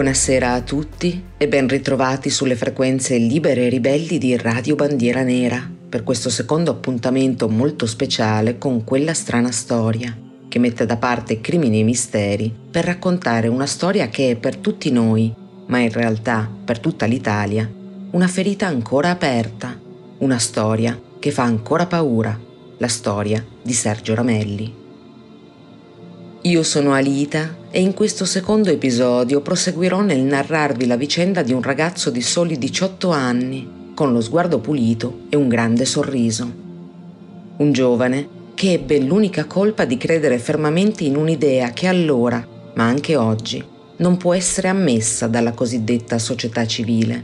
Buonasera a tutti e ben ritrovati sulle frequenze libere e ribelli di Radio Bandiera Nera per questo secondo appuntamento molto speciale con quella strana storia che mette da parte crimini e misteri per raccontare una storia che è per tutti noi, ma in realtà per tutta l'Italia, una ferita ancora aperta, una storia che fa ancora paura, la storia di Sergio Ramelli. Io sono Alita e in questo secondo episodio proseguirò nel narrarvi la vicenda di un ragazzo di soli 18 anni, con lo sguardo pulito e un grande sorriso. Un giovane che ebbe l'unica colpa di credere fermamente in un'idea che allora, ma anche oggi, non può essere ammessa dalla cosiddetta società civile.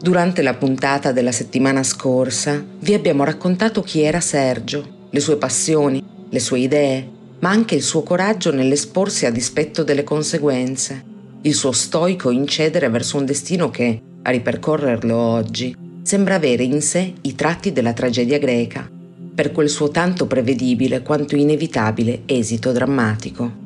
Durante la puntata della settimana scorsa vi abbiamo raccontato chi era Sergio, le sue passioni, le sue idee, ma anche il suo coraggio nell'esporsi a dispetto delle conseguenze, il suo stoico incedere verso un destino che, a ripercorrerlo oggi, sembra avere in sé i tratti della tragedia greca, per quel suo tanto prevedibile quanto inevitabile esito drammatico.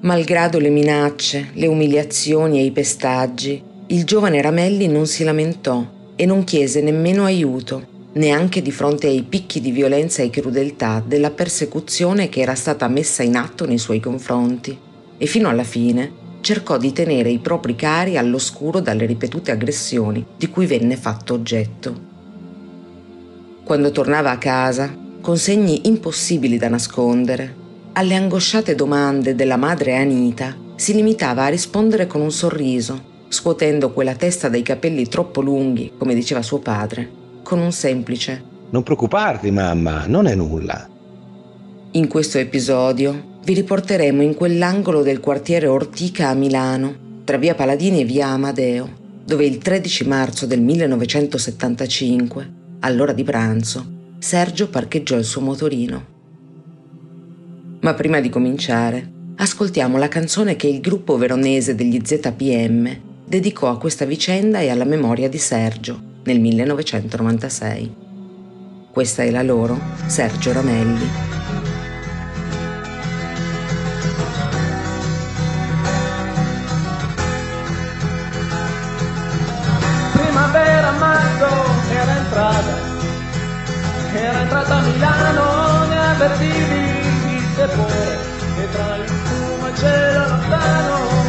Malgrado le minacce, le umiliazioni e i pestaggi, il giovane Ramelli non si lamentò e non chiese nemmeno aiuto, neanche di fronte ai picchi di violenza e crudeltà della persecuzione che era stata messa in atto nei suoi confronti e fino alla fine cercò di tenere i propri cari all'oscuro dalle ripetute aggressioni di cui venne fatto oggetto. Quando tornava a casa, con segni impossibili da nascondere, alle angosciate domande della madre Anita si limitava a rispondere con un sorriso, scuotendo quella testa dai capelli troppo lunghi, come diceva suo padre, con un semplice Non preoccuparti, mamma, non è nulla. In questo episodio vi riporteremo in quell'angolo del quartiere Ortica a Milano, tra via Paladini e via Amadeo, dove il 13 marzo del 1975, all'ora di pranzo, Sergio parcheggiò il suo motorino. Ma prima di cominciare, ascoltiamo la canzone che il gruppo veronese degli ZPM dedicò a questa vicenda e alla memoria di Sergio, nel 1996. Questa è la loro Sergio Ramelli. Era entrata, era entrata a Milano, ne avvertivi il tepore, e tra il fumo cielo lontano,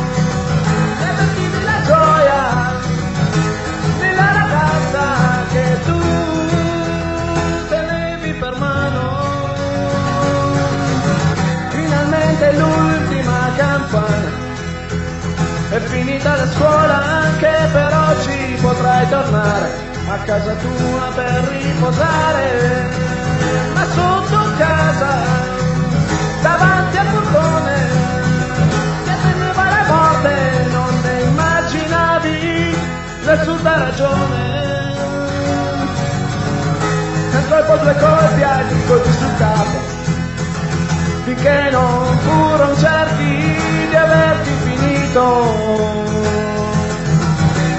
Finalmente l'ultima campana. È finita la scuola anche per oggi potrai tornare a casa tua per riposare. Ma sotto casa, davanti al portone, che temeva la morte, non ne immaginavi nessuta ragione. Un colpo, due colpi, altri colpi sul capo, finché non furono certi di averti finito.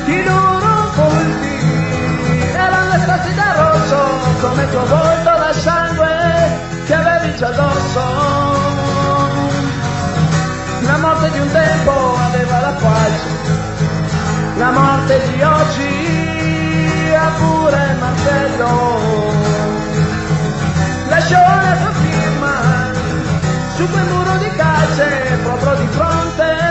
Ti loro colpi erano le stati da rosso, come tuo volto da sangue che avevi già addosso. La morte di un tempo aveva la falce la morte di oggi ha pure il martello. Lasciò la firma su quel muro di calce proprio di fronte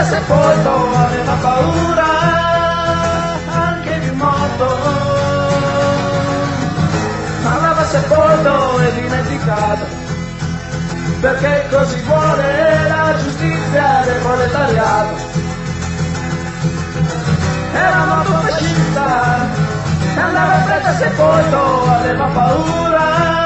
era sepolto, aveva paura anche di morto, ma l'aveva sepolto e dimenticato, perché così vuole la giustizia del proletariato. Era molto fascista, andava in fretta sepolto, aveva paura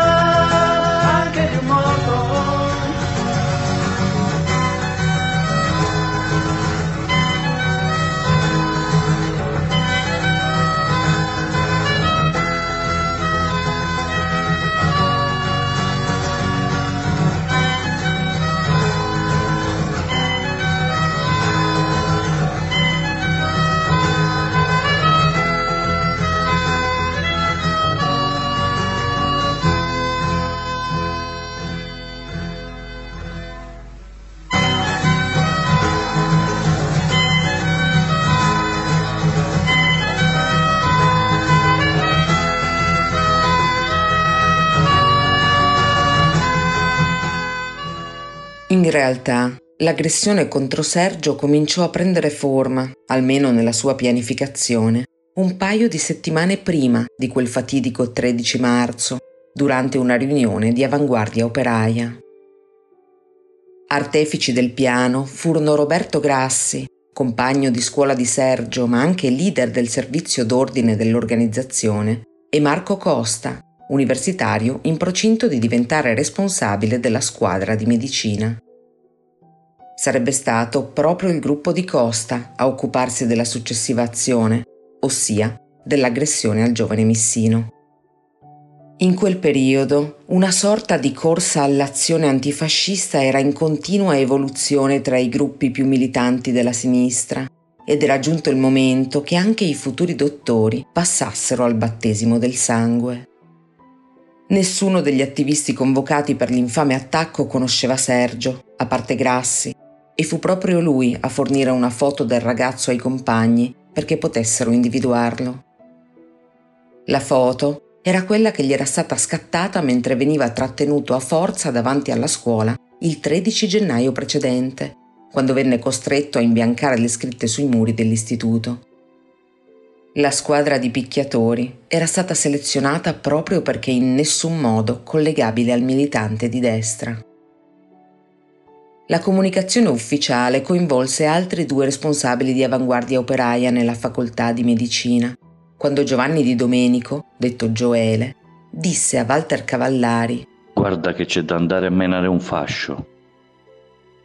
realtà, l'aggressione contro Sergio cominciò a prendere forma, almeno nella sua pianificazione, un paio di settimane prima di quel fatidico 13 marzo, durante una riunione di avanguardia operaia. Artefici del piano furono Roberto Grassi, compagno di scuola di Sergio ma anche leader del servizio d'ordine dell'organizzazione, e Marco Costa, universitario in procinto di diventare responsabile della squadra di medicina. Sarebbe stato proprio il gruppo di Costa a occuparsi della successiva azione, ossia dell'aggressione al giovane Missino. In quel periodo una sorta di corsa all'azione antifascista era in continua evoluzione tra i gruppi più militanti della sinistra ed era giunto il momento che anche i futuri dottori passassero al battesimo del sangue. Nessuno degli attivisti convocati per l'infame attacco conosceva Sergio, a parte Grassi, e fu proprio lui a fornire una foto del ragazzo ai compagni perché potessero individuarlo. La foto era quella che gli era stata scattata mentre veniva trattenuto a forza davanti alla scuola il 13 gennaio precedente, quando venne costretto a imbiancare le scritte sui muri dell'istituto. La squadra di picchiatori era stata selezionata proprio perché in nessun modo collegabile al militante di destra. La comunicazione ufficiale coinvolse altri due responsabili di avanguardia operaia nella facoltà di medicina, quando Giovanni Di Domenico, detto Gioele, disse a Walter Cavallari Guarda che c'è da andare a menare un fascio.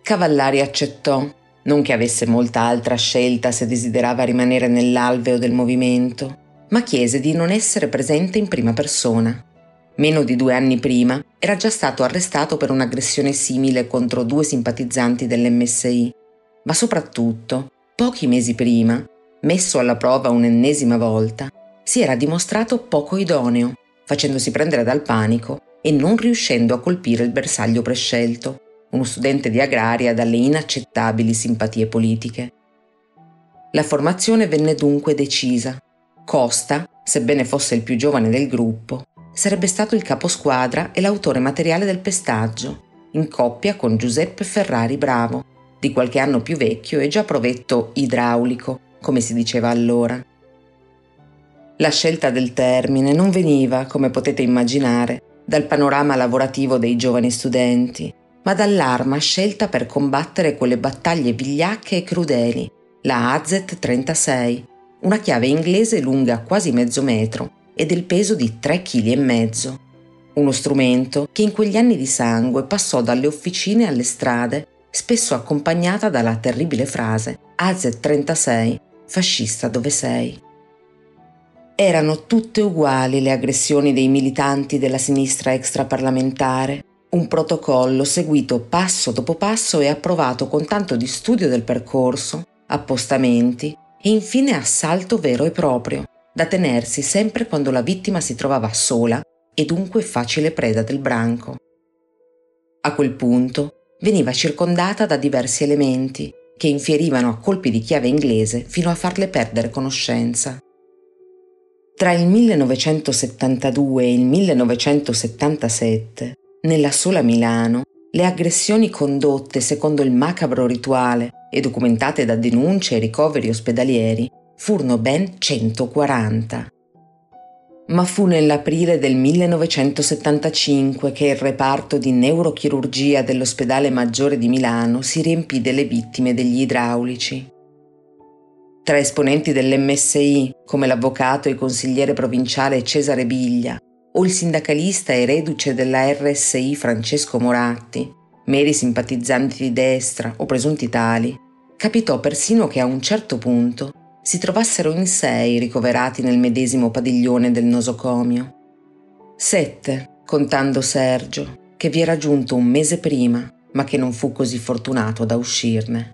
Cavallari accettò, non che avesse molta altra scelta se desiderava rimanere nell'alveo del movimento, ma chiese di non essere presente in prima persona. Meno di due anni prima era già stato arrestato per un'aggressione simile contro due simpatizzanti dell'MSI, ma soprattutto, pochi mesi prima, messo alla prova un'ennesima volta, si era dimostrato poco idoneo, facendosi prendere dal panico e non riuscendo a colpire il bersaglio prescelto, uno studente di agraria dalle inaccettabili simpatie politiche. La formazione venne dunque decisa. Costa, sebbene fosse il più giovane del gruppo, sarebbe stato il caposquadra e l'autore materiale del pestaggio, in coppia con Giuseppe Ferrari Bravo, di qualche anno più vecchio e già provetto idraulico, come si diceva allora. La scelta del termine non veniva, come potete immaginare, dal panorama lavorativo dei giovani studenti, ma dall'arma scelta per combattere quelle battaglie vigliacche e crudeli, la AZ-36, una chiave inglese lunga quasi mezzo metro e del peso di 3,5 kg. Uno strumento che in quegli anni di sangue passò dalle officine alle strade, spesso accompagnata dalla terribile frase AZ-36, fascista dove sei. Erano tutte uguali le aggressioni dei militanti della sinistra extraparlamentare, un protocollo seguito passo dopo passo e approvato con tanto di studio del percorso, appostamenti e infine assalto vero e proprio, da tenersi sempre quando la vittima si trovava sola e dunque facile preda del branco. A quel punto veniva circondata da diversi elementi che infierivano a colpi di chiave inglese fino a farle perdere conoscenza. Tra il 1972 e il 1977, nella sola Milano, le aggressioni condotte secondo il macabro rituale e documentate da denunce e ricoveri ospedalieri furono ben 140. ma fu nell'aprile del 1975 che il reparto di neurochirurgia dell'ospedale maggiore di Milano si riempì delle vittime degli idraulici. Tra esponenti dell'MSI, come l'avvocato e consigliere provinciale Cesare Biglia, o il sindacalista e reduce della RSI Francesco Moratti, meri simpatizzanti di destra o presunti tali, capitò persino che a un certo punto si trovassero in sei ricoverati nel medesimo padiglione del nosocomio. Sette, contando Sergio, che vi era giunto un mese prima, ma che non fu così fortunato da uscirne.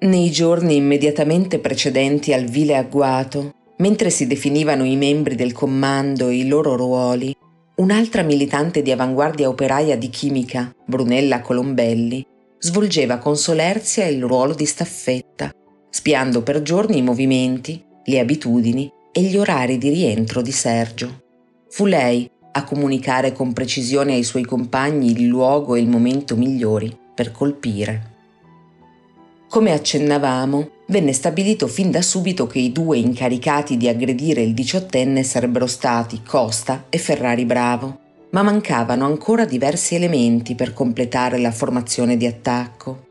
Nei giorni immediatamente precedenti al vile agguato, mentre si definivano i membri del comando e i loro ruoli, un'altra militante di avanguardia operaia di chimica, Brunella Colombelli, svolgeva con solerzia il ruolo di staffetta spiando per giorni i movimenti, le abitudini e gli orari di rientro di Sergio. Fu lei a comunicare con precisione ai suoi compagni il luogo e il momento migliori per colpire. Come accennavamo, venne stabilito fin da subito che i due incaricati di aggredire il diciottenne sarebbero stati Costa e Ferrari Bravo, ma mancavano ancora diversi elementi per completare la formazione di attacco.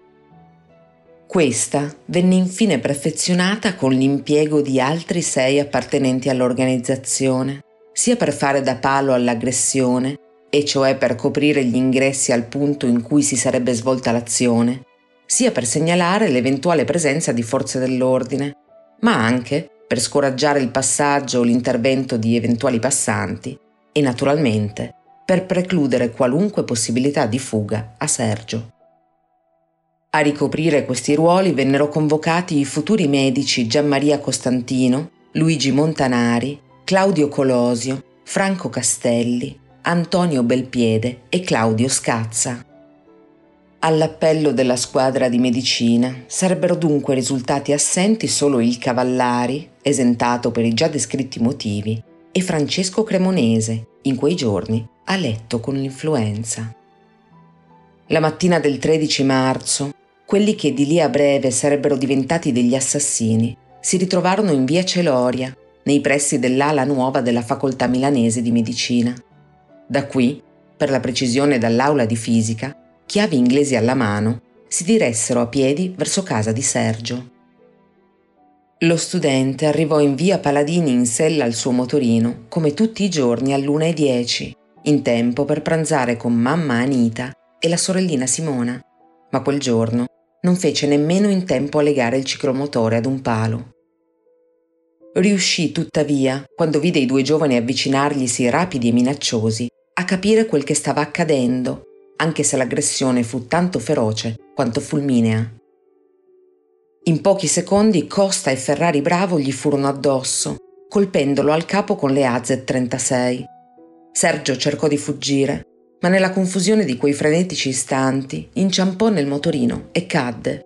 Questa venne infine perfezionata con l'impiego di altri sei appartenenti all'organizzazione, sia per fare da palo all'aggressione, e cioè per coprire gli ingressi al punto in cui si sarebbe svolta l'azione, sia per segnalare l'eventuale presenza di forze dell'ordine, ma anche per scoraggiare il passaggio o l'intervento di eventuali passanti e naturalmente per precludere qualunque possibilità di fuga a Sergio. A ricoprire questi ruoli vennero convocati i futuri medici Gianmaria Costantino, Luigi Montanari, Claudio Colosio, Franco Castelli, Antonio Belpiede e Claudio Scazza. All'appello della squadra di medicina sarebbero dunque risultati assenti solo il Cavallari, esentato per i già descritti motivi, e Francesco Cremonese, in quei giorni a letto con l'influenza. La mattina del 13 marzo, quelli che di lì a breve sarebbero diventati degli assassini si ritrovarono in via Celoria, nei pressi dell'ala nuova della facoltà milanese di medicina. Da qui, per la precisione dall'aula di fisica, chiavi inglesi alla mano, si diressero a piedi verso casa di Sergio. Lo studente arrivò in via Paladini in sella al suo motorino, come tutti i giorni all'una e dieci, in tempo per pranzare con mamma Anita e la sorellina Simona. Ma quel giorno non fece nemmeno in tempo a legare il ciclomotore ad un palo. Riuscì tuttavia, quando vide i due giovani avvicinarglisi rapidi e minacciosi, a capire quel che stava accadendo, anche se l'aggressione fu tanto feroce quanto fulminea. In pochi secondi Costa e Ferrari Bravo gli furono addosso, colpendolo al capo con le AZ-36. Sergio cercò di fuggire, ma nella confusione di quei frenetici istanti inciampò nel motorino e cadde.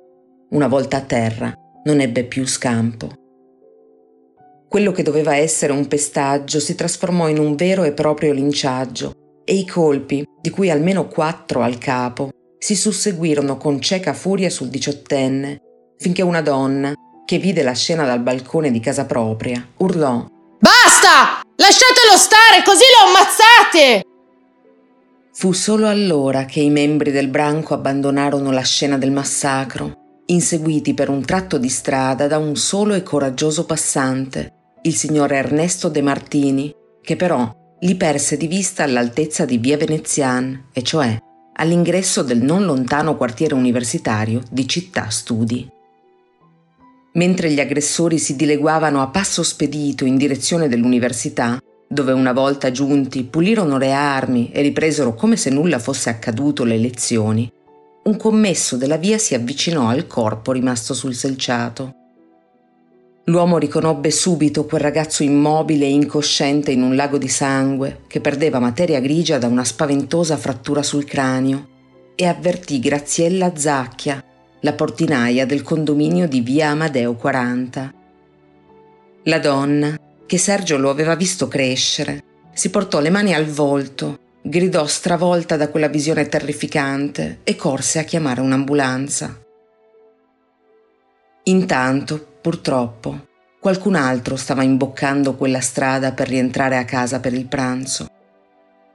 Una volta a terra, non ebbe più scampo. Quello che doveva essere un pestaggio si trasformò in un vero e proprio linciaggio e i colpi, di cui almeno quattro al capo, si susseguirono con cieca furia sul diciottenne, finché una donna, che vide la scena dal balcone di casa propria, urlò Basta! Lasciatelo stare, così lo ammazzate! Fu solo allora che i membri del branco abbandonarono la scena del massacro, inseguiti per un tratto di strada da un solo e coraggioso passante, il signor Ernesto De Martini, che però li perse di vista all'altezza di via Venezian, e cioè all'ingresso del non lontano quartiere universitario di Città Studi. Mentre gli aggressori si dileguavano a passo spedito in direzione dell'università, dove una volta giunti pulirono le armi e ripresero come se nulla fosse accaduto le lezioni, un commesso della via si avvicinò al corpo rimasto sul selciato. L'uomo riconobbe subito quel ragazzo immobile e incosciente in un lago di sangue che perdeva materia grigia da una spaventosa frattura sul cranio e avvertì Graziella Zacchia, la portinaia del condominio di via Amadeo 40. La donna, che Sergio lo aveva visto crescere. Si portò le mani al volto, gridò stravolta da quella visione terrificante e corse a chiamare un'ambulanza. Intanto, purtroppo, Qualcun altro stava imboccando quella strada per rientrare a casa per il pranzo.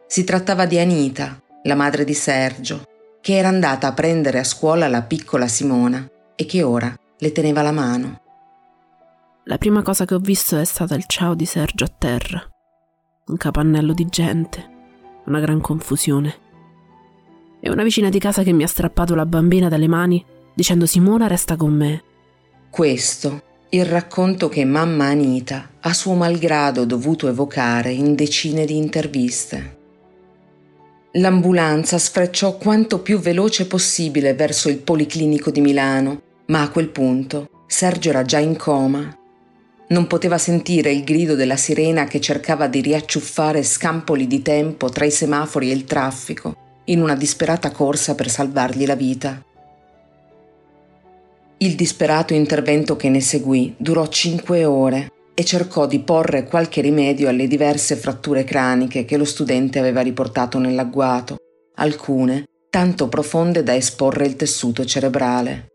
Si trattava di Anita, la madre di Sergio, che era andata a prendere a scuola la piccola Simona e che ora le teneva la mano. La prima cosa che ho visto è stata il ciao di Sergio a terra. Un capannello di gente, una gran confusione. E una vicina di casa che mi ha strappato la bambina dalle mani dicendo Simona resta con me. Questo il racconto che mamma Anita a suo malgrado dovuto evocare in decine di interviste. L'ambulanza sfrecciò quanto più veloce possibile verso il Policlinico di Milano, ma a quel punto Sergio era già in coma. Non poteva sentire il grido della sirena che cercava di riacciuffare scampoli di tempo tra i semafori e il traffico, in una disperata corsa per salvargli la vita. Il disperato intervento che ne seguì durò cinque ore e cercò di porre qualche rimedio alle diverse fratture craniche che lo studente aveva riportato nell'agguato, alcune tanto profonde da esporre il tessuto cerebrale.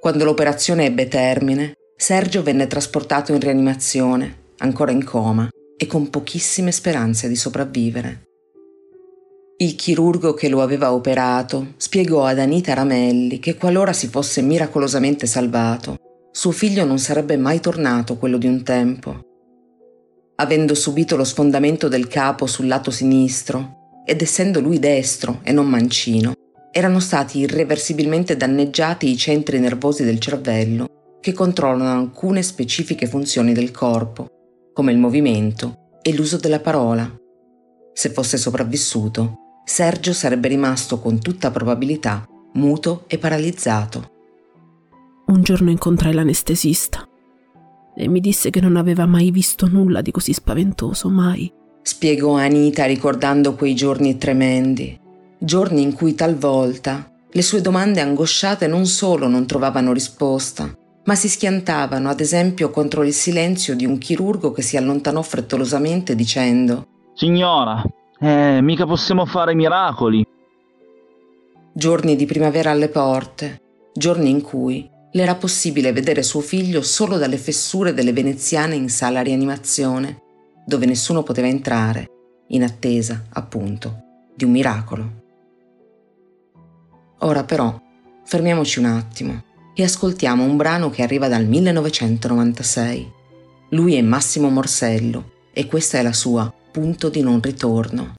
Quando l'operazione ebbe termine, Sergio venne trasportato in rianimazione, ancora in coma e con pochissime speranze di sopravvivere. Il chirurgo che lo aveva operato spiegò ad Anita Ramelli che qualora si fosse miracolosamente salvato, suo figlio non sarebbe mai tornato quello di un tempo. Avendo subito lo sfondamento del capo sul lato sinistro, ed essendo lui destro e non mancino, erano stati irreversibilmente danneggiati i centri nervosi del cervello che controllano alcune specifiche funzioni del corpo, come il movimento e l'uso della parola. Se fosse sopravvissuto, Sergio sarebbe rimasto con tutta probabilità muto e paralizzato. Un giorno incontrai l'anestesista e mi disse che non aveva mai visto nulla di così spaventoso, mai. Spiegò Anita ricordando quei giorni tremendi, giorni in cui talvolta le sue domande angosciate non solo non trovavano risposta, ma si schiantavano, ad esempio, contro il silenzio di un chirurgo che si allontanò frettolosamente dicendo Signora, eh, mica possiamo fare miracoli. Giorni di primavera alle porte, giorni in cui le era possibile vedere suo figlio solo dalle fessure delle veneziane in sala rianimazione, dove nessuno poteva entrare, in attesa, appunto, di un miracolo. Ora però, fermiamoci un attimo e ascoltiamo un brano che arriva dal 1996. Lui è Massimo Morsello e questa è la sua punto di non ritorno.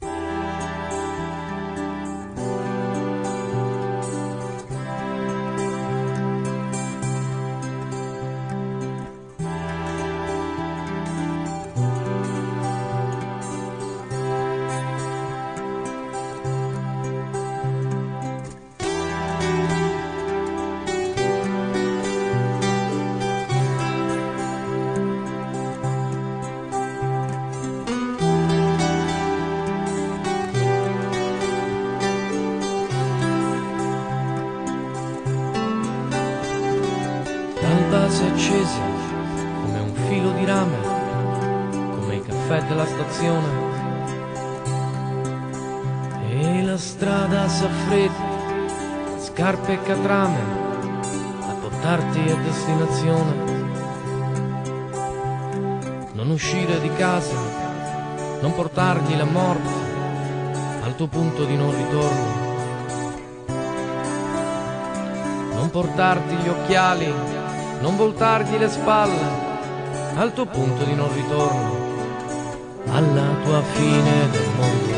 Portargli la morte al tuo punto di non ritorno. Non portarti gli occhiali non voltargli le spalle al tuo punto di non ritorno, alla tua fine del mondo.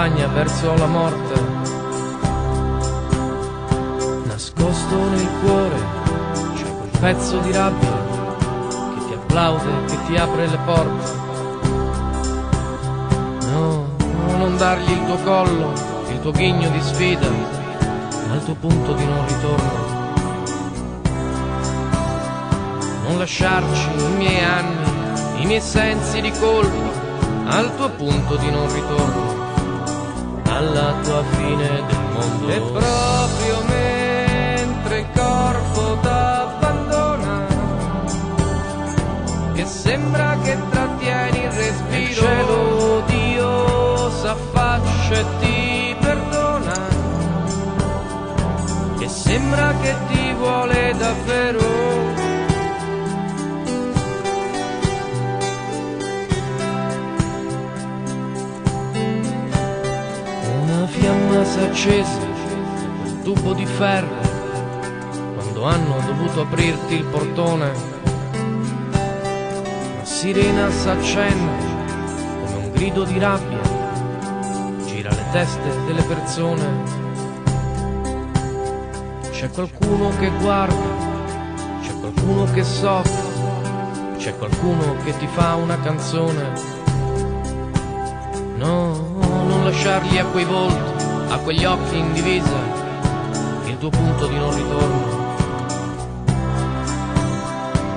Accompagna verso la morte. Nascosto nel cuore c'è quel pezzo di rabbia che ti applaude, che ti apre le porte. No, no, non dargli il tuo collo, il tuo ghigno di sfida al tuo punto di non ritorno. Non lasciarci i miei anni, i miei sensi di colpa al tuo punto di non ritorno, alla tua fine del mondo. E proprio mentre il corpo t'abbandona, che sembra che trattieni il respiro, il cielo Dio s'affaccia e ti perdona, che sembra che ti vuole davvero. È accesa quel tubo di ferro quando hanno dovuto aprirti il portone. Una sirena s'accende come un grido di rabbia, gira le teste delle persone. C'è qualcuno che guarda, c'è qualcuno che soffre, c'è qualcuno che ti fa una canzone. No, non lasciargli a quei volti, a quegli occhi in divisa, il tuo punto di non ritorno.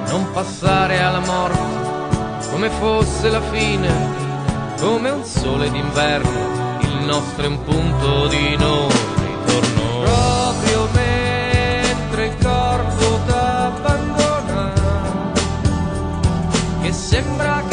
Non passare alla morte come fosse la fine, come un sole d'inverno, il nostro è un punto di non ritorno. Proprio mentre il corpo t'abbandona, che sembra che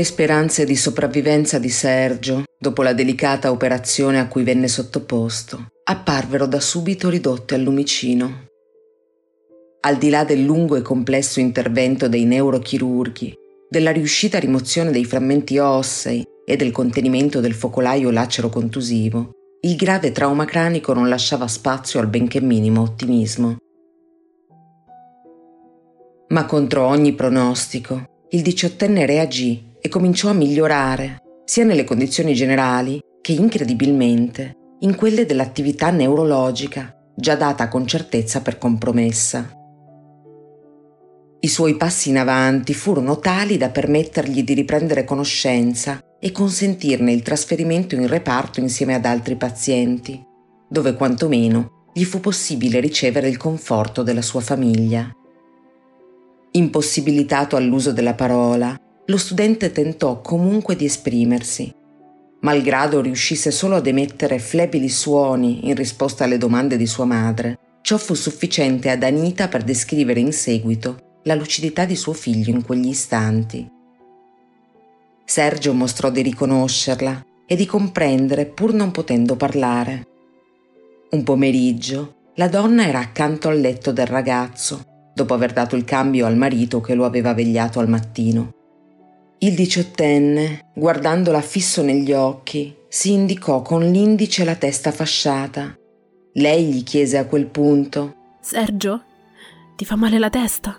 Le speranze di sopravvivenza di Sergio, dopo la delicata operazione a cui venne sottoposto, apparvero da subito ridotte al lumicino. Al di là del lungo e complesso intervento dei neurochirurghi, della riuscita rimozione dei frammenti ossei e del contenimento del focolaio lacero contusivo, il grave trauma cranico non lasciava spazio al benché minimo ottimismo. Ma contro ogni pronostico, il diciottenne reagì e cominciò a migliorare, sia nelle condizioni generali che incredibilmente in quelle dell'attività neurologica, già data con certezza per compromessa. I suoi passi in avanti furono tali da permettergli di riprendere conoscenza e consentirne il trasferimento in reparto insieme ad altri pazienti, dove quantomeno gli fu possibile ricevere il conforto della sua famiglia. Impossibilitato all'uso della parola, lo studente tentò comunque di esprimersi. Malgrado riuscisse solo ad emettere flebili suoni in risposta alle domande di sua madre, Ciò fu sufficiente ad Anita per descrivere in seguito la lucidità di suo figlio in quegli istanti. Sergio mostrò di riconoscerla e di comprendere pur non potendo parlare. Un pomeriggio la donna era accanto al letto del ragazzo, dopo aver dato il cambio al marito che lo aveva vegliato al mattino. Il diciottenne, guardandola fisso negli occhi, si indicò con l'indice la testa fasciata. Lei gli chiese a quel punto Sergio, ti fa male la testa?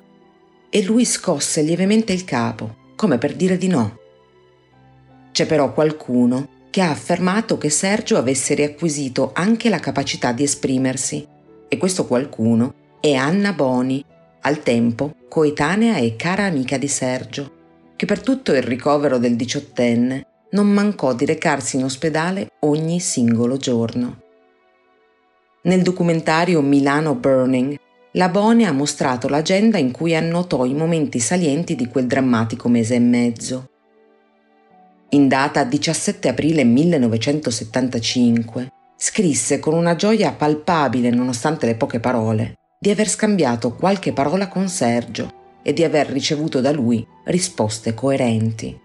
E lui scosse lievemente il capo, come per dire di no. C'è però qualcuno che ha affermato che Sergio avesse riacquisito anche la capacità di esprimersi, e questo qualcuno è Anna Boni, al tempo coetanea e cara amica di Sergio, che per tutto il ricovero del diciottenne non mancò di recarsi in ospedale ogni singolo giorno. Nel documentario Milano Burning, la Boni ha mostrato l'agenda in cui annotò i momenti salienti di quel drammatico mese e mezzo. In data 17 aprile 1975, scrisse con una gioia palpabile nonostante le poche parole di aver scambiato qualche parola con Sergio e di aver ricevuto da lui risposte coerenti.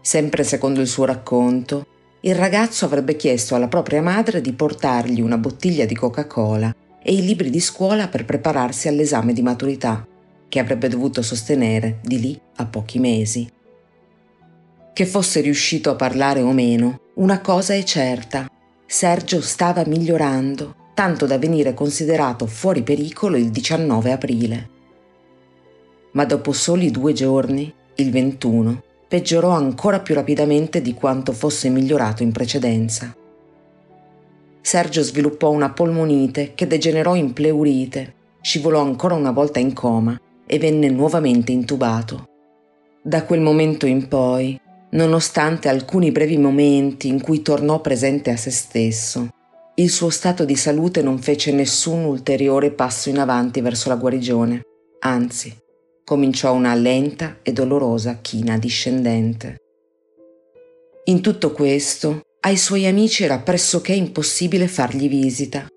Sempre secondo il suo racconto, il ragazzo avrebbe chiesto alla propria madre di portargli una bottiglia di Coca-Cola e i libri di scuola per prepararsi all'esame di maturità, che avrebbe dovuto sostenere di lì a pochi mesi. Che fosse riuscito a parlare o meno, una cosa è certa. Sergio stava migliorando, tanto da venire considerato fuori pericolo il 19 aprile. Ma dopo soli due giorni, il 21, peggiorò ancora più rapidamente di quanto fosse migliorato in precedenza. Sergio sviluppò una polmonite che degenerò in pleurite, scivolò ancora una volta in coma e venne nuovamente intubato. Da quel momento in poi, nonostante alcuni brevi momenti in cui tornò presente a se stesso, il suo stato di salute non fece nessun ulteriore passo in avanti verso la guarigione, anzi, cominciò una lenta e dolorosa china discendente. In tutto questo, ai suoi amici era pressoché impossibile fargli visita.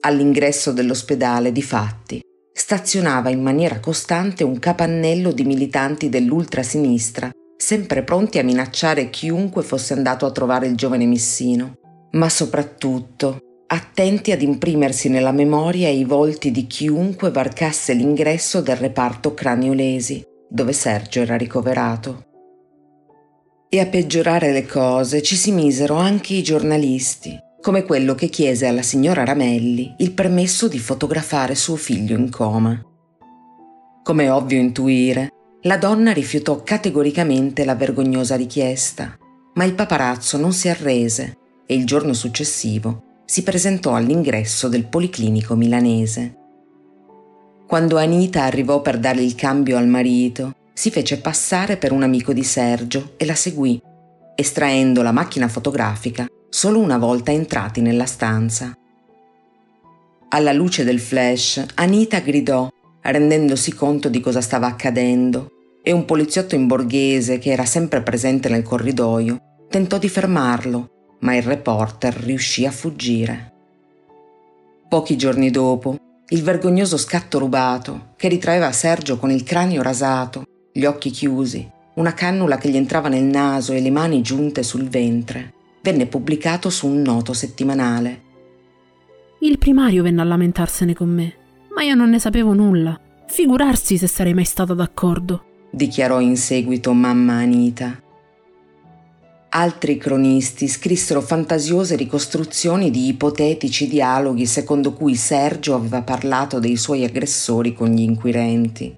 All'ingresso dell'ospedale, difatti, stazionava in maniera costante un capannello di militanti dell'ultrasinistra, sempre pronti a minacciare chiunque fosse andato a trovare il giovane Missino, ma soprattutto attenti ad imprimersi nella memoria i volti di chiunque varcasse l'ingresso del reparto craniolesi, dove Sergio era ricoverato. E a peggiorare le cose ci si misero anche i giornalisti, come quello che chiese alla signora Ramelli il permesso di fotografare suo figlio in coma. Come ovvio intuire, la donna rifiutò categoricamente la vergognosa richiesta, ma il paparazzo non si arrese e il giorno successivo si presentò all'ingresso del policlinico milanese. Quando Anita arrivò per dare il cambio al marito, si fece passare per un amico di Sergio e la seguì, estraendo la macchina fotografica solo una volta entrati nella stanza. Alla luce del flash, Anita gridò, rendendosi conto di cosa stava accadendo, e un poliziotto in borghese che era sempre presente nel corridoio tentò di fermarlo, ma il reporter riuscì a fuggire. Pochi giorni dopo, il vergognoso scatto rubato, che ritraeva Sergio con il cranio rasato, gli occhi chiusi, una cannula che gli entrava nel naso e le mani giunte sul ventre, venne pubblicato su un noto settimanale. Il primario venne a lamentarsene con me, ma io non ne sapevo nulla. Figurarsi se sarei mai stata d'accordo, dichiarò in seguito mamma Anita. Altri cronisti scrissero fantasiose ricostruzioni di ipotetici dialoghi secondo cui Sergio aveva parlato dei suoi aggressori con gli inquirenti.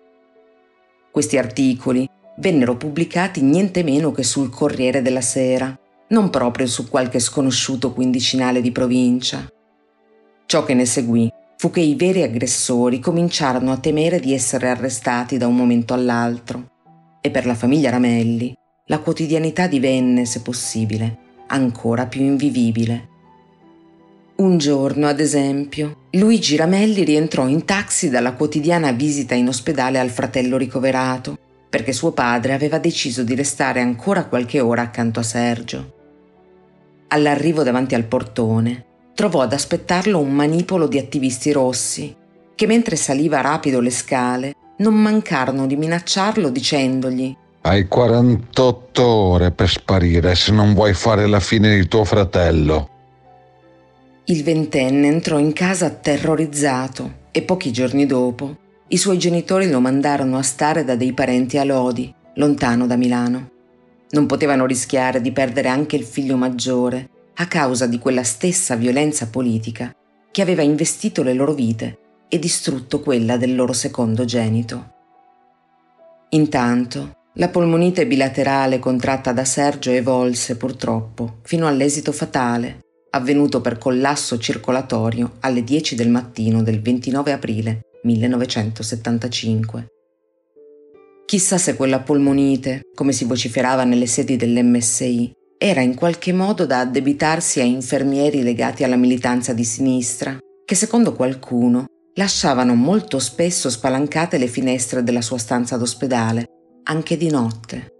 Questi articoli vennero pubblicati niente meno che sul Corriere della Sera, non proprio su qualche sconosciuto quindicinale di provincia. Ciò che ne seguì fu che i veri aggressori cominciarono a temere di essere arrestati da un momento all'altro e per la famiglia Ramelli la quotidianità divenne, se possibile, ancora più invivibile. Un giorno, ad esempio, Luigi Ramelli rientrò in taxi dalla quotidiana visita in ospedale al fratello ricoverato, perché suo padre aveva deciso di restare ancora qualche ora accanto a Sergio. All'arrivo davanti al portone, trovò ad aspettarlo un manipolo di attivisti rossi, che mentre saliva rapido le scale non mancarono di minacciarlo dicendogli Hai 48 ore per sparire se non vuoi fare la fine di tuo fratello. Il ventenne entrò in casa terrorizzato e pochi giorni dopo i suoi genitori lo mandarono a stare da dei parenti a Lodi, lontano da Milano. Non potevano rischiare di perdere anche il figlio maggiore a causa di quella stessa violenza politica che aveva investito le loro vite e distrutto quella del loro secondogenito. Intanto, la polmonite bilaterale contratta da Sergio evolse purtroppo fino all'esito fatale, avvenuto per collasso circolatorio alle 10 del mattino del 29 aprile 1975. Chissà se quella polmonite, come si vociferava nelle sedi dell'MSI, era in qualche modo da addebitarsi a infermieri legati alla militanza di sinistra, che secondo qualcuno lasciavano molto spesso spalancate le finestre della sua stanza d'ospedale, anche di notte.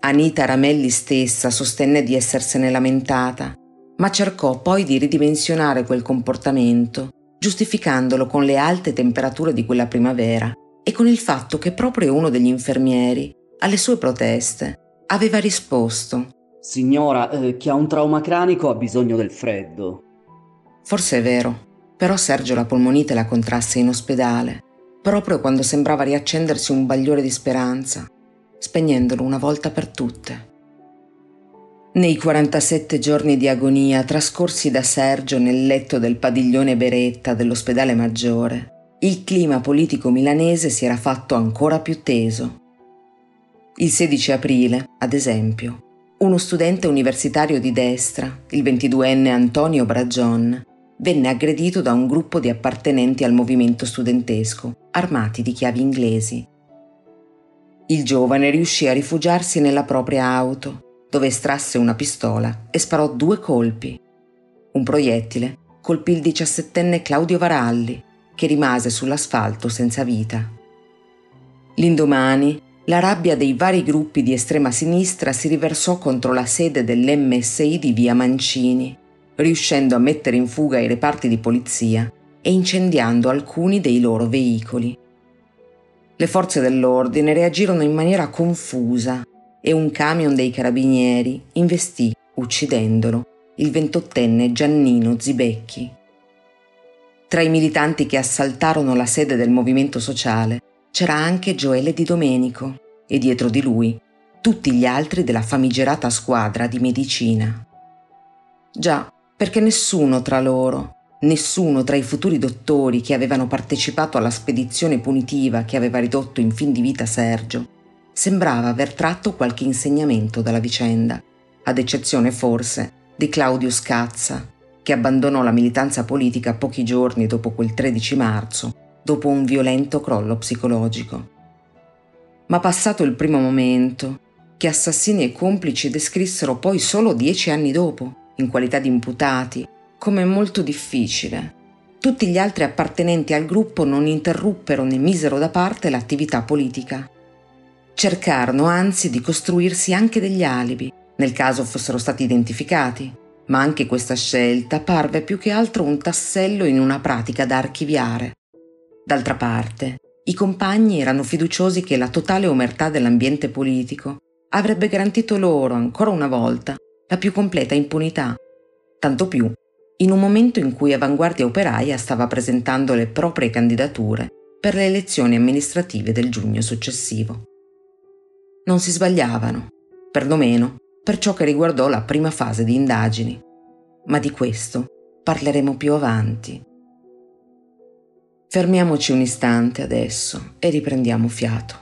Anita Ramelli stessa sostenne di essersene lamentata, ma cercò poi di ridimensionare quel comportamento, giustificandolo con le alte temperature di quella primavera e con il fatto che proprio uno degli infermieri, alle sue proteste, aveva risposto Signora, eh, chi ha un trauma cranico ha bisogno del freddo. Forse è vero, però Sergio la polmonite la contrasse in ospedale, proprio quando sembrava riaccendersi un bagliore di speranza, spegnendolo una volta per tutte. Nei 47 giorni di agonia trascorsi da Sergio nel letto del padiglione Beretta dell'ospedale maggiore, il clima politico milanese si era fatto ancora più teso. Il 16 aprile, ad esempio, uno studente universitario di destra, il 22enne Antonio Bragion, venne aggredito da un gruppo di appartenenti al movimento studentesco, armati di chiavi inglesi. Il giovane riuscì a rifugiarsi nella propria auto, dove estrasse una pistola e sparò due colpi. Un proiettile colpì il diciassettenne Claudio Varalli, che rimase sull'asfalto senza vita. L'indomani, la rabbia dei vari gruppi di estrema sinistra si riversò contro la sede dell'MSI di via Mancini, riuscendo a mettere in fuga i reparti di polizia e incendiando alcuni dei loro veicoli. Le forze dell'ordine reagirono in maniera confusa e un camion dei carabinieri investì, uccidendolo, il ventottenne Giannino Zibecchi. Tra i militanti che assaltarono la sede del movimento sociale c'era anche Gioele Di Domenico e dietro di lui tutti gli altri della famigerata squadra di medicina. Già, perché nessuno tra loro, nessuno tra i futuri dottori che avevano partecipato alla spedizione punitiva che aveva ridotto in fin di vita Sergio, sembrava aver tratto qualche insegnamento dalla vicenda, ad eccezione forse di Claudio Scazza, che abbandonò la militanza politica pochi giorni dopo quel 13 marzo dopo un violento crollo psicologico. Ma passato il primo momento, che assassini e complici descrissero poi solo dieci anni dopo, in qualità di imputati, come molto difficile, tutti gli altri appartenenti al gruppo non interruppero né misero da parte l'attività politica. Cercarono anzi di costruirsi anche degli alibi, nel caso fossero stati identificati, ma anche questa scelta parve più che altro un tassello in una pratica da archiviare. D'altra parte, i compagni erano fiduciosi che la totale omertà dell'ambiente politico avrebbe garantito loro, ancora una volta, la più completa impunità, tanto più in un momento in cui Avanguardia Operaia stava presentando le proprie candidature per le elezioni amministrative del giugno successivo. Non si sbagliavano, perlomeno per ciò che riguardò la prima fase di indagini, ma di questo parleremo più avanti. Fermiamoci un istante adesso e riprendiamo fiato.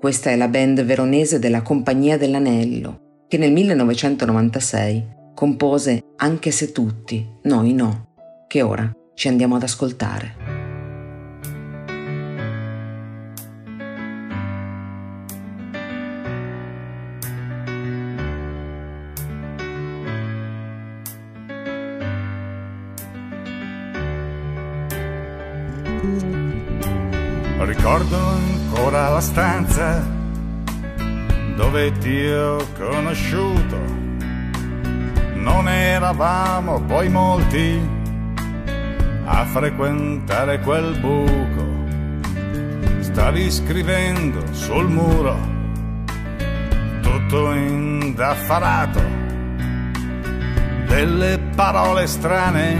Questa è la band veronese della Compagnia dell'Anello, che nel 1996 compose Anche se tutti, noi no, che ora ci andiamo ad ascoltare. Ricordo ancora la stanza dove ti ho conosciuto. Non eravamo poi molti a frequentare quel buco. Stavi scrivendo sul muro, tutto indaffarato, delle parole strane,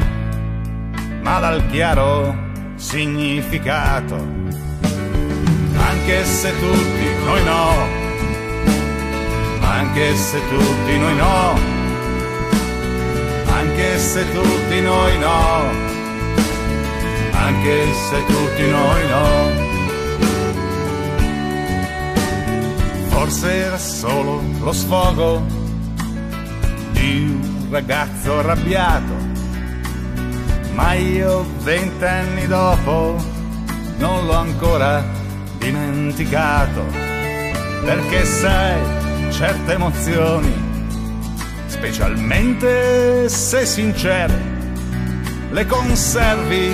ma dal chiaro significato. Anche se tutti noi no, anche se tutti noi no, anche se tutti noi no, anche se tutti noi no. Forse era solo lo sfogo di un ragazzo arrabbiato, ma io vent'anni dopo non l'ho ancora dimenticato, perché sai, certe emozioni, specialmente se sincere, le conservi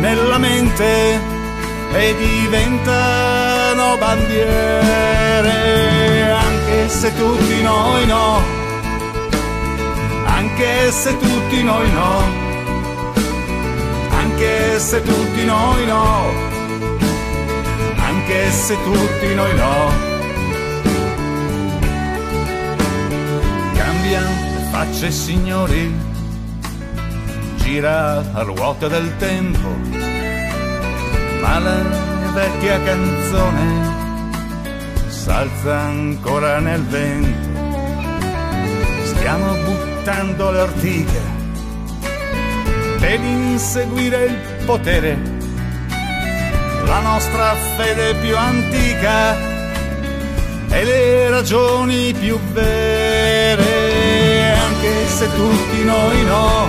nella mente e diventano bandiere, anche se tutti noi no, anche se tutti noi no, anche se tutti noi no, anche se tutti noi no. Cambiano facce signori, gira a ruota del tempo ma la vecchia canzone s'alza ancora nel vento. Stiamo buttando le ortiche per inseguire il potere, la nostra fede più antica e le ragioni più vere, anche se tutti noi no,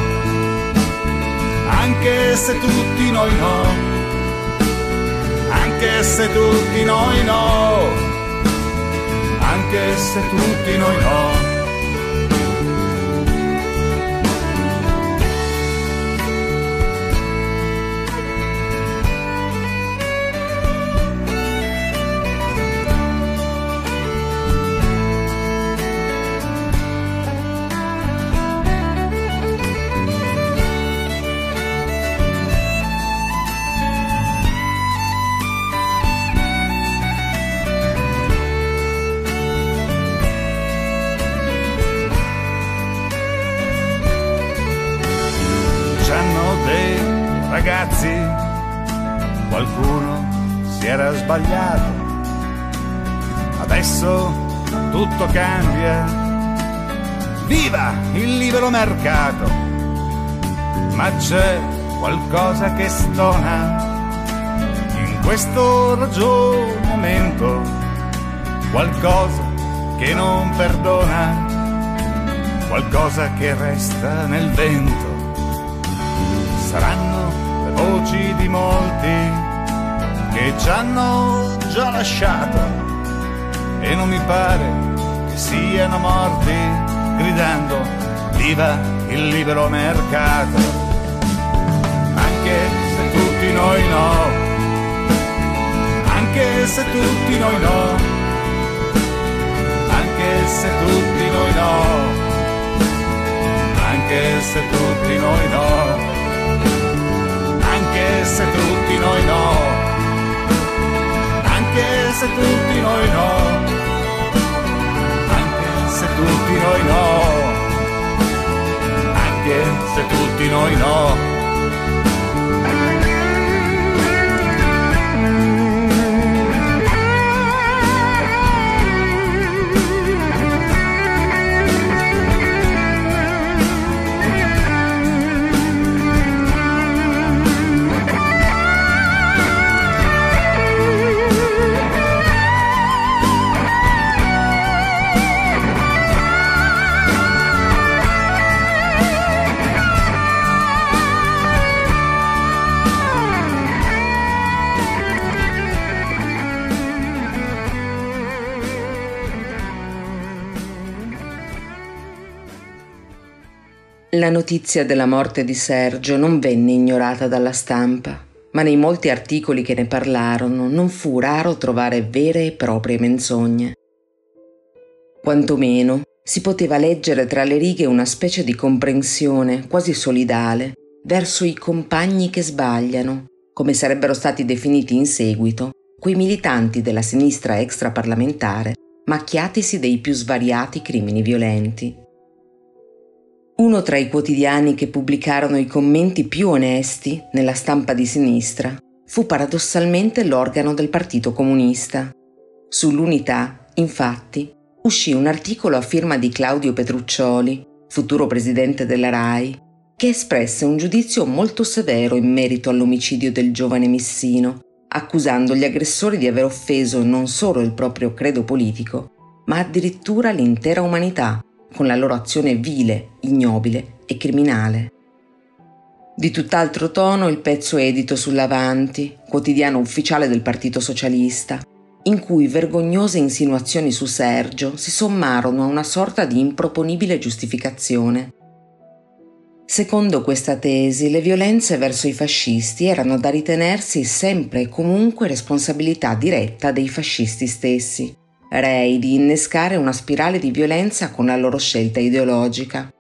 anche se tutti noi no. Anche se tutti noi no, anche se tutti noi no. Viva il libero mercato! Ma c'è qualcosa che stona in questo ragionamento, qualcosa che non perdona, qualcosa che resta nel vento. Saranno voci di molti che ci hanno già lasciato e non mi pare che siano morti gridando viva il libero mercato! Anche se tutti noi no. Anche se tutti noi no. Anche se tutti noi no. Anche se tutti noi no. Anche se tutti noi no, anche se tutti noi no, tutti noi no, anche se tutti noi no. La notizia della morte di Sergio non venne ignorata dalla stampa, ma nei molti articoli che ne parlarono non fu raro trovare vere e proprie menzogne. Quantomeno si poteva leggere tra le righe una specie di comprensione quasi solidale verso i compagni che sbagliano, come sarebbero stati definiti in seguito quei militanti della sinistra extraparlamentare macchiatisi dei più svariati crimini violenti. Uno tra i quotidiani che pubblicarono i commenti più onesti nella stampa di sinistra fu paradossalmente l'organo del Partito Comunista. Sull'unità, infatti, uscì un articolo a firma di Claudio Petruccioli, futuro presidente della RAI, che espresse un giudizio molto severo in merito all'omicidio del giovane Missino, accusando gli aggressori di aver offeso non solo il proprio credo politico, ma addirittura l'intera umanità con la loro azione vile, ignobile e criminale. Di tutt'altro tono il pezzo edito sull'Avanti, quotidiano ufficiale del Partito Socialista, in cui vergognose insinuazioni su Sergio si sommarono a una sorta di improponibile giustificazione. Secondo questa tesi, le violenze verso i fascisti erano da ritenersi sempre e comunque responsabilità diretta dei fascisti stessi rei di innescare una spirale di violenza con la loro scelta ideologica.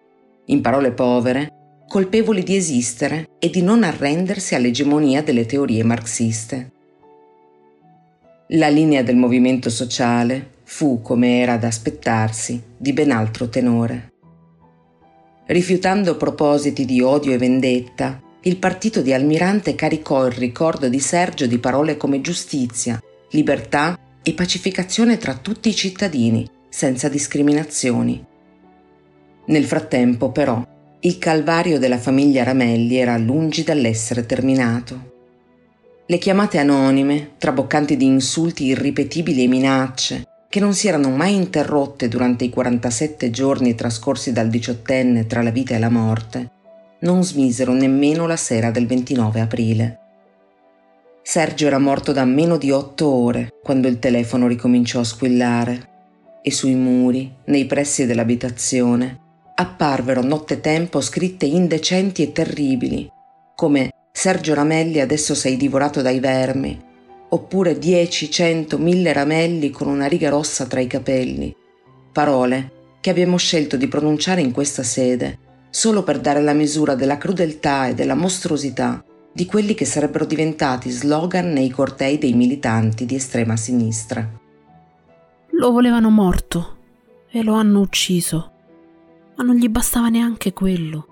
In parole povere, colpevoli di esistere e di non arrendersi all'egemonia delle teorie marxiste. La linea del movimento sociale fu, come era da aspettarsi, di ben altro tenore. Rifiutando propositi di odio e vendetta, il partito di Almirante caricò il ricordo di Sergio di parole come giustizia, libertà e pacificazione tra tutti i cittadini, senza discriminazioni. Nel frattempo, però, il calvario della famiglia Ramelli era lungi dall'essere terminato. Le chiamate anonime, traboccanti di insulti irripetibili e minacce, che non si erano mai interrotte durante i 47 giorni trascorsi dal diciottenne tra la vita e la morte, non smisero nemmeno la sera del 29 aprile. Sergio era morto da meno di otto ore quando il telefono ricominciò a squillare e sui muri, nei pressi dell'abitazione, apparvero nottetempo scritte indecenti e terribili, come Sergio Ramelli adesso sei divorato dai vermi, oppure dieci, cento, mille ramelli con una riga rossa tra i capelli. Parole che abbiamo scelto di pronunciare in questa sede solo per dare la misura della crudeltà e della mostruosità di quelli che sarebbero diventati slogan nei cortei dei militanti di estrema sinistra. Lo volevano morto e lo hanno ucciso, ma non gli bastava neanche quello.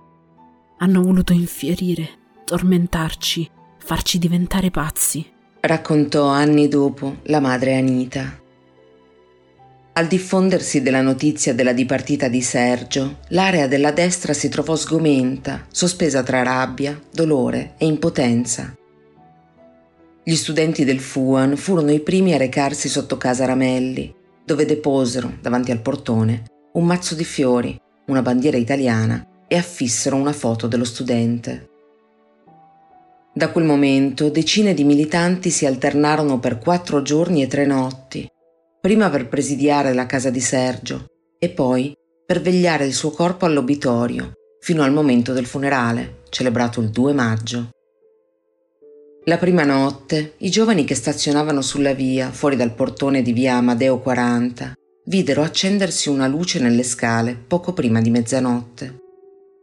Hanno voluto infierire, tormentarci, farci diventare pazzi. Raccontò anni dopo la madre Anita. Al diffondersi della notizia della dipartita di Sergio, l'area della destra si trovò sgomenta, sospesa tra rabbia, dolore e impotenza. Gli studenti del FUAN furono i primi a recarsi sotto casa Ramelli, dove deposero, davanti al portone, un mazzo di fiori, una bandiera italiana e affissero una foto dello studente. Da quel momento decine di militanti si alternarono per quattro giorni e tre notti, prima per presidiare la casa di Sergio e poi per vegliare il suo corpo all'obitorio fino al momento del funerale, celebrato il 2 maggio. La prima notte, i giovani che stazionavano sulla via, fuori dal portone di via Amadeo 40, videro accendersi una luce nelle scale poco prima di mezzanotte.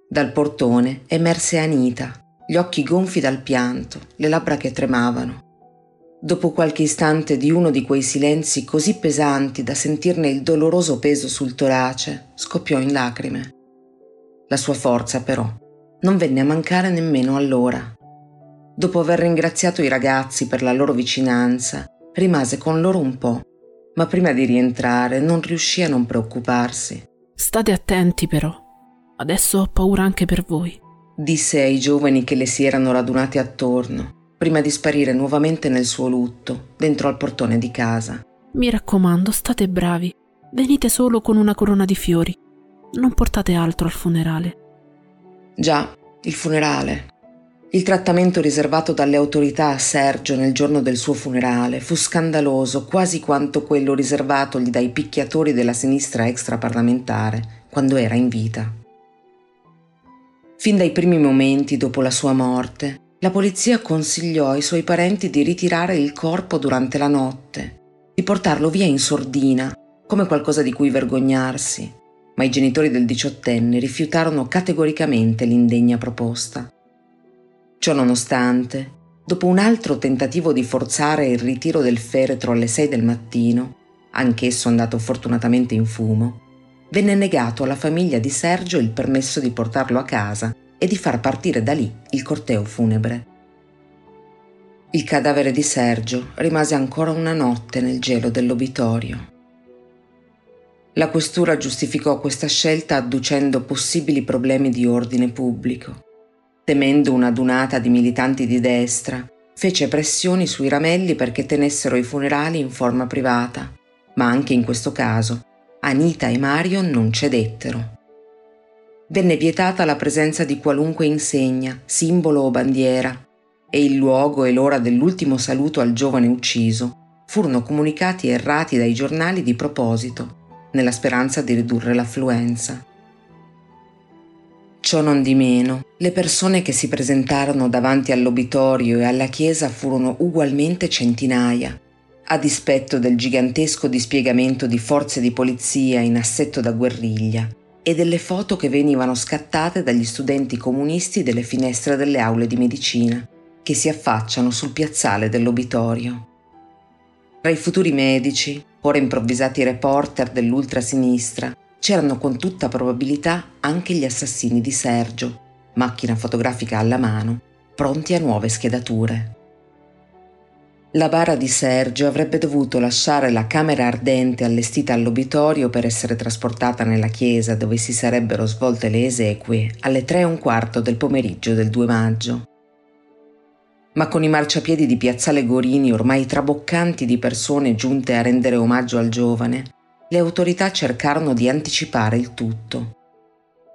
Dal portone emerse Anita, gli occhi gonfi dal pianto, le labbra che tremavano. Dopo qualche istante di uno di quei silenzi così pesanti da sentirne il doloroso peso sul torace, scoppiò in lacrime. La sua forza, però, non venne a mancare nemmeno allora. Dopo aver ringraziato i ragazzi per la loro vicinanza, rimase con loro un po', ma prima di rientrare non riuscì a non preoccuparsi. State attenti però, adesso ho paura anche per voi, disse ai giovani che le si erano radunati attorno prima di sparire nuovamente nel suo lutto, dentro al portone di casa. Mi raccomando, state bravi. Venite solo con una corona di fiori. Non portate altro al funerale. Già, il funerale. Il trattamento riservato dalle autorità a Sergio nel giorno del suo funerale fu scandaloso quasi quanto quello riservatogli dai picchiatori della sinistra extraparlamentare quando era in vita. Fin dai primi momenti dopo la sua morte, la polizia consigliò ai suoi parenti di ritirare il corpo durante la notte, di portarlo via in sordina, come qualcosa di cui vergognarsi, ma i genitori del diciottenne rifiutarono categoricamente l'indegna proposta. Ciò nonostante, dopo un altro tentativo di forzare il ritiro del feretro alle 6 del mattino, anch'esso andato fortunatamente in fumo, venne negato alla famiglia di Sergio il permesso di portarlo a casa e di far partire da lì il corteo funebre. Il cadavere di Sergio rimase ancora una notte nel gelo dell'obitorio. La questura giustificò questa scelta adducendo possibili problemi di ordine pubblico. Temendo una dunata di militanti di destra, fece pressioni sui ramelli perché tenessero i funerali in forma privata, ma anche in questo caso Anita e Mario non cedettero. Venne vietata la presenza di qualunque insegna, simbolo o bandiera, e il luogo e l'ora dell'ultimo saluto al giovane ucciso furono comunicati errati dai giornali di proposito, nella speranza di ridurre l'affluenza. Ciò non di meno, le persone che si presentarono davanti all'obitorio e alla chiesa furono ugualmente centinaia, a dispetto del gigantesco dispiegamento di forze di polizia in assetto da guerriglia e delle foto che venivano scattate dagli studenti comunisti delle finestre delle aule di medicina che si affacciano sul piazzale dell'obitorio. Tra i futuri medici, ora improvvisati reporter dell'ultrasinistra, c'erano con tutta probabilità anche gli assassini di Sergio, macchina fotografica alla mano, pronti a nuove schedature. La bara di Sergio avrebbe dovuto lasciare la camera ardente allestita all'obitorio per essere trasportata nella chiesa dove si sarebbero svolte le esequie alle tre e un quarto del pomeriggio del 2 maggio ma con i marciapiedi di Piazzale Gorini ormai traboccanti di persone giunte a rendere omaggio al giovane, le autorità cercarono di anticipare il tutto.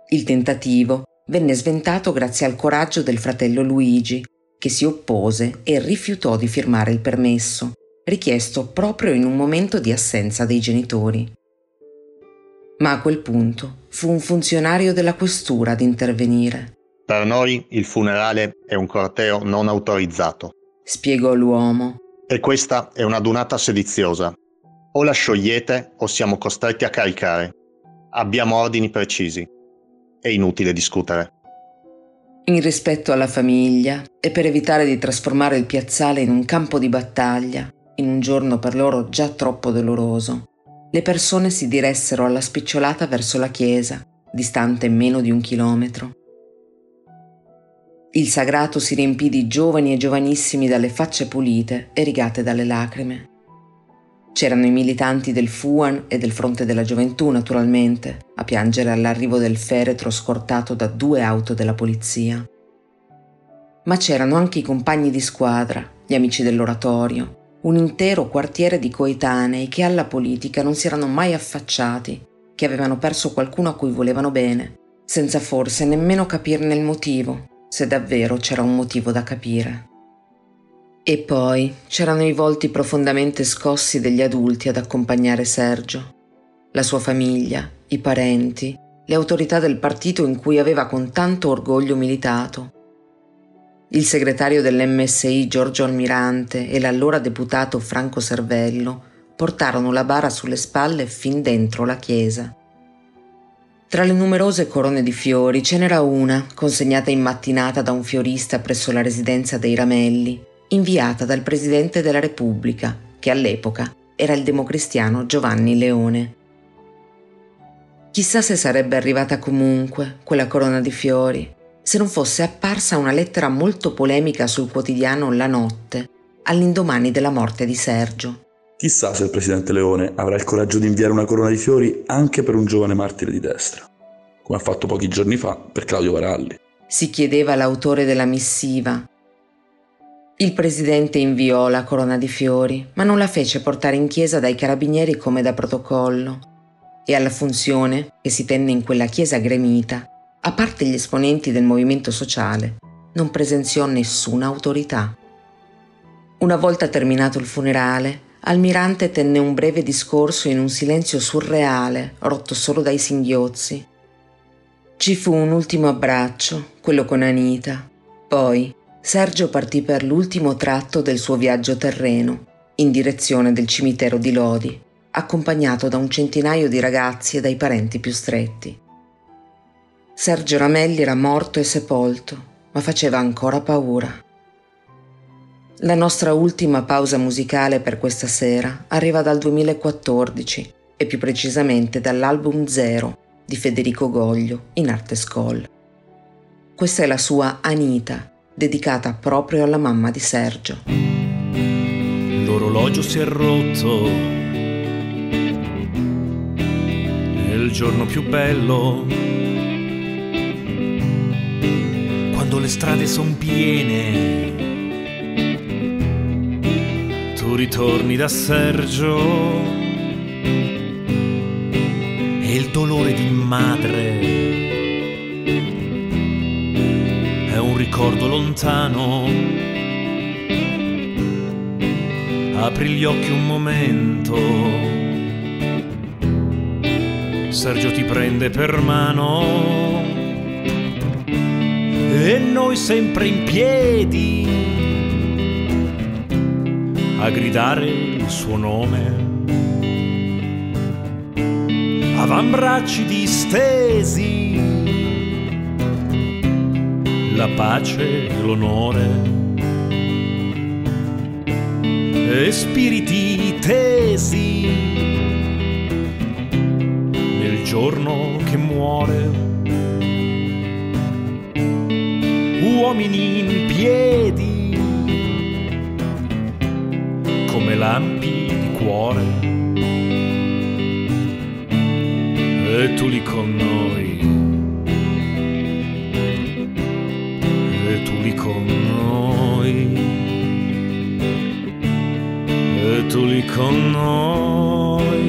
Il tentativo venne sventato grazie al coraggio del fratello Luigi, che si oppose e rifiutò di firmare il permesso, richiesto proprio in un momento di assenza dei genitori. Ma a quel punto fu un funzionario della questura ad intervenire. Per noi il funerale è un corteo non autorizzato. Spiegò l'uomo. E questa è una dunata sediziosa. O la sciogliete o siamo costretti a caricare. Abbiamo ordini precisi. È inutile discutere. In rispetto alla famiglia e per evitare di trasformare il piazzale in un campo di battaglia, in un giorno per loro già troppo doloroso, le persone si diressero alla spicciolata verso la chiesa, distante meno di un chilometro. Il sagrato si riempì di giovani e giovanissimi dalle facce pulite e rigate dalle lacrime. C'erano i militanti del FUAN e del Fronte della Gioventù, naturalmente, a piangere all'arrivo del feretro scortato da due auto della polizia. Ma c'erano anche i compagni di squadra, gli amici dell'oratorio, un intero quartiere di coetanei che alla politica non si erano mai affacciati, che avevano perso qualcuno a cui volevano bene, senza forse nemmeno capirne il motivo se davvero c'era un motivo da capire. E poi c'erano i volti profondamente scossi degli adulti ad accompagnare Sergio, la sua famiglia, i parenti, le autorità del partito in cui aveva con tanto orgoglio militato. Il segretario dell'MSI Giorgio Almirante e l'allora deputato Franco Servello portarono la bara sulle spalle fin dentro la chiesa. Tra le numerose corone di fiori ce n'era una, consegnata in mattinata da un fiorista presso la residenza dei Ramelli, inviata dal Presidente della Repubblica, che all'epoca era il democristiano Giovanni Leone. Chissà se sarebbe arrivata comunque quella corona di fiori, se non fosse apparsa una lettera molto polemica sul quotidiano La Notte, all'indomani della morte di Sergio. Chissà se il presidente Leone avrà il coraggio di inviare una corona di fiori anche per un giovane martire di destra, come ha fatto pochi giorni fa per Claudio Varalli. Si chiedeva l'autore della missiva. Il presidente inviò la corona di fiori, ma non la fece portare in chiesa dai carabinieri come da protocollo. E alla funzione, che si tenne in quella chiesa gremita, a parte gli esponenti del movimento sociale, non presenziò nessuna autorità. Una volta terminato il funerale, Almirante tenne un breve discorso in un silenzio surreale, rotto solo dai singhiozzi. Ci fu un ultimo abbraccio, quello con Anita. Poi Sergio partì per l'ultimo tratto del suo viaggio terreno, in direzione del cimitero di Lodi, accompagnato da un centinaio di ragazzi e dai parenti più stretti. Sergio Ramelli era morto e sepolto, ma faceva ancora paura. La nostra ultima pausa musicale per questa sera arriva dal 2014 e più precisamente dall'album Zero di Federico Goglio in arte Skoll. Questa è la sua Anita, dedicata proprio alla mamma di Sergio. L'orologio si è rotto nel giorno più bello. Quando le strade son piene, tu ritorni da Sergio e il dolore di madre ricordo lontano. Apri gli occhi un momento, Sergio ti prende per mano e noi sempre in piedi a gridare il suo nome. Avambracci distesi, la pace e l'onore. E spiriti tesi nel giorno che muore. Uomini in piedi come lampi di cuore. E tu lì con con noi.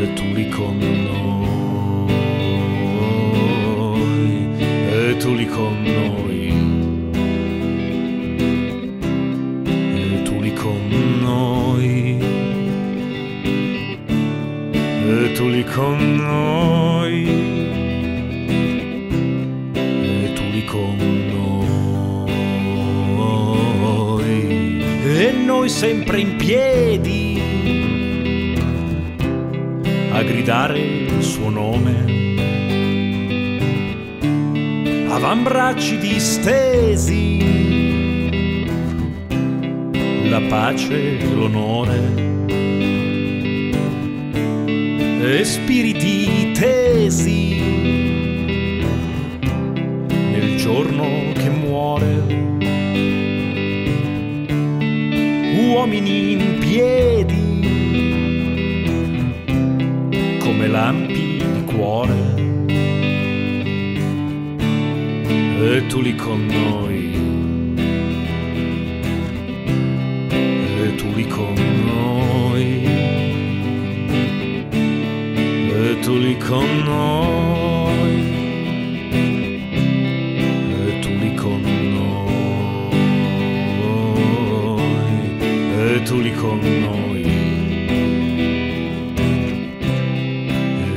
E tu lì con noi. E tu lì con noi. E tu lì con noi. E tu lì con noi. Sempre in piedi a gridare il suo nome. Avambracci distesi, la pace e l'onore. E spiriti tesi Uomini in piedi come lampi di cuore. E tu lì con noi. E tu lì con noi. E tu lì con noi. Tu lì con noi.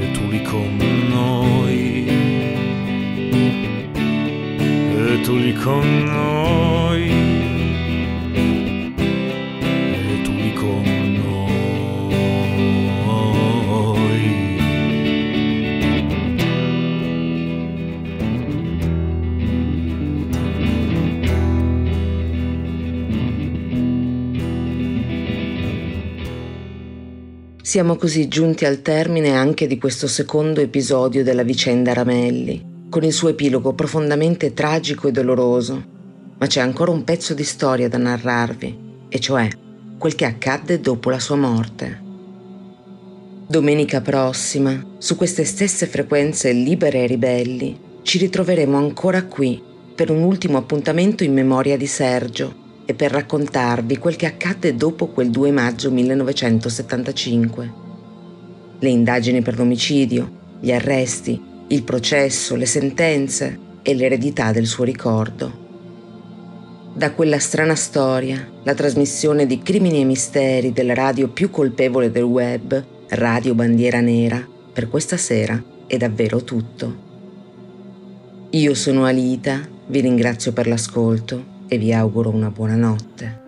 E tu lì con noi. E tu lì con noi. Siamo così giunti al termine anche di questo secondo episodio della vicenda Ramelli, con il suo epilogo profondamente tragico e doloroso. Ma c'è ancora un pezzo di storia da narrarvi, e cioè quel che accadde dopo la sua morte. Domenica prossima, su queste stesse frequenze libere e ribelli, ci ritroveremo ancora qui per un ultimo appuntamento in memoria di Sergio e per raccontarvi quel che accadde dopo quel 2 maggio 1975. Le indagini per l'omicidio, gli arresti, il processo, le sentenze e l'eredità del suo ricordo. Da quella strana storia, la trasmissione di Crimini e Misteri della radio più colpevole del web, Radio Bandiera Nera, per questa sera è davvero tutto. Io sono Alita, vi ringrazio per l'ascolto e vi auguro una buona notte.